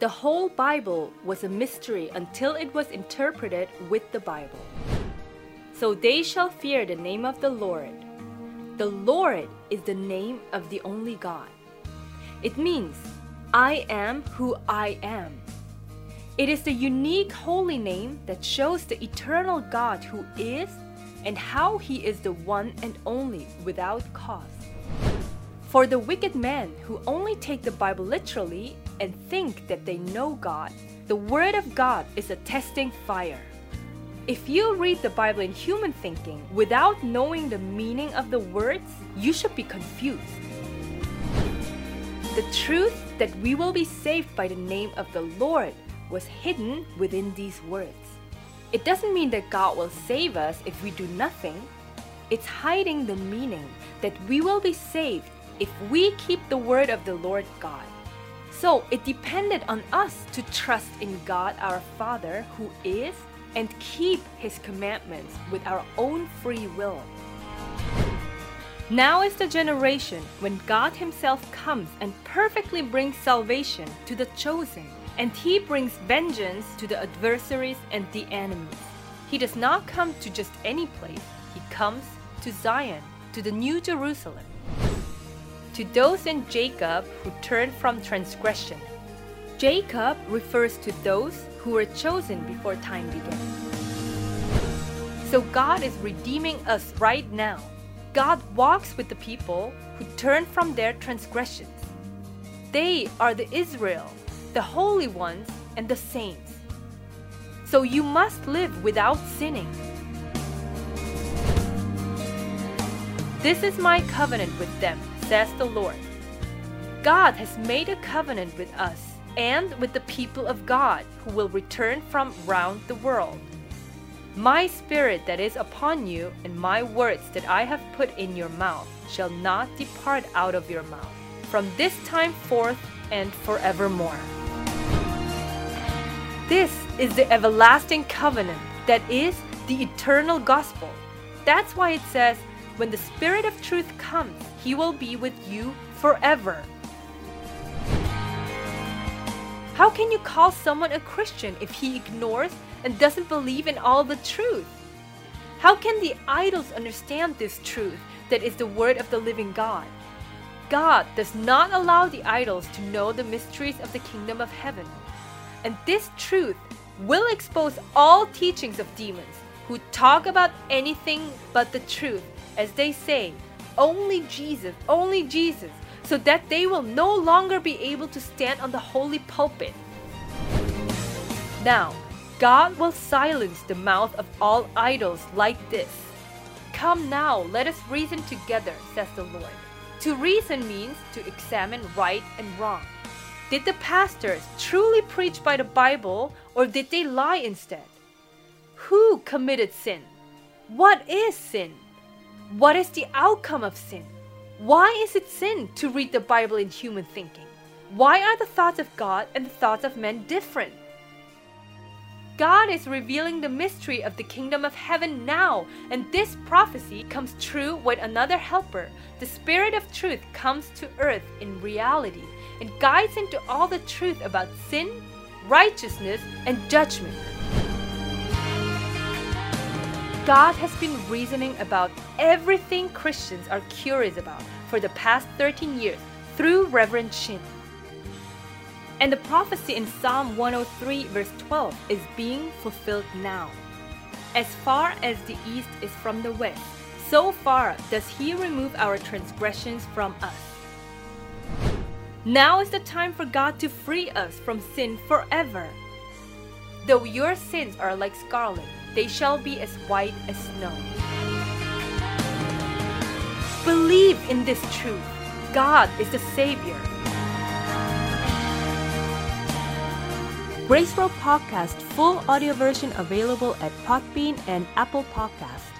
The whole Bible was a mystery until it was interpreted with the Bible. So they shall fear the name of the Lord. The Lord is the name of the only God. It means, I am who I am. It is the unique holy name that shows the eternal God who is and how he is the one and only without cause. For the wicked men who only take the Bible literally and think that they know God, the Word of God is a testing fire. If you read the Bible in human thinking without knowing the meaning of the words, you should be confused. The truth that we will be saved by the name of the Lord was hidden within these words. It doesn't mean that God will save us if we do nothing. It's hiding the meaning that we will be saved if we keep the word of the Lord God. So it depended on us to trust in God our Father who is and keep his commandments with our own free will. Now is the generation when God Himself comes and perfectly brings salvation to the chosen, and He brings vengeance to the adversaries and the enemies. He does not come to just any place, He comes to Zion, to the New Jerusalem. To those in Jacob who turn from transgression. Jacob refers to those who were chosen before time began. So God is redeeming us right now. God walks with the people who turn from their transgressions. They are the Israel, the holy ones, and the saints. So you must live without sinning. This is my covenant with them, says the Lord. God has made a covenant with us and with the people of God who will return from round the world. My spirit that is upon you and my words that I have put in your mouth shall not depart out of your mouth from this time forth and forevermore. This is the everlasting covenant that is the eternal gospel. That's why it says, when the Spirit of truth comes, he will be with you forever. How can you call someone a Christian if he ignores and doesn't believe in all the truth? How can the idols understand this truth that is the word of the living God? God does not allow the idols to know the mysteries of the kingdom of heaven. And this truth will expose all teachings of demons who talk about anything but the truth as they say, only Jesus, only Jesus, so that they will no longer be able to stand on the holy pulpit. Now, God will silence the mouth of all idols like this. Come now, let us reason together, says the Lord. To reason means to examine right and wrong. Did the pastors truly preach by the Bible or did they lie instead? Who committed sin? What is sin? What is the outcome of sin? Why is it sin to read the Bible in human thinking? Why are the thoughts of God and the thoughts of men different? God is revealing the mystery of the kingdom of heaven now, and this prophecy comes true when another helper, the Spirit of truth, comes to earth in reality and guides into all the truth about sin, righteousness, and judgment. God has been reasoning about everything Christians are curious about for the past 13 years through Reverend Shin. And the prophecy in Psalm 103, verse 12, is being fulfilled now. As far as the east is from the west, so far does He remove our transgressions from us. Now is the time for God to free us from sin forever. Though your sins are like scarlet, they shall be as white as snow. Believe in this truth God is the Savior. Grace Road Podcast full audio version available at Podbean and Apple Podcasts.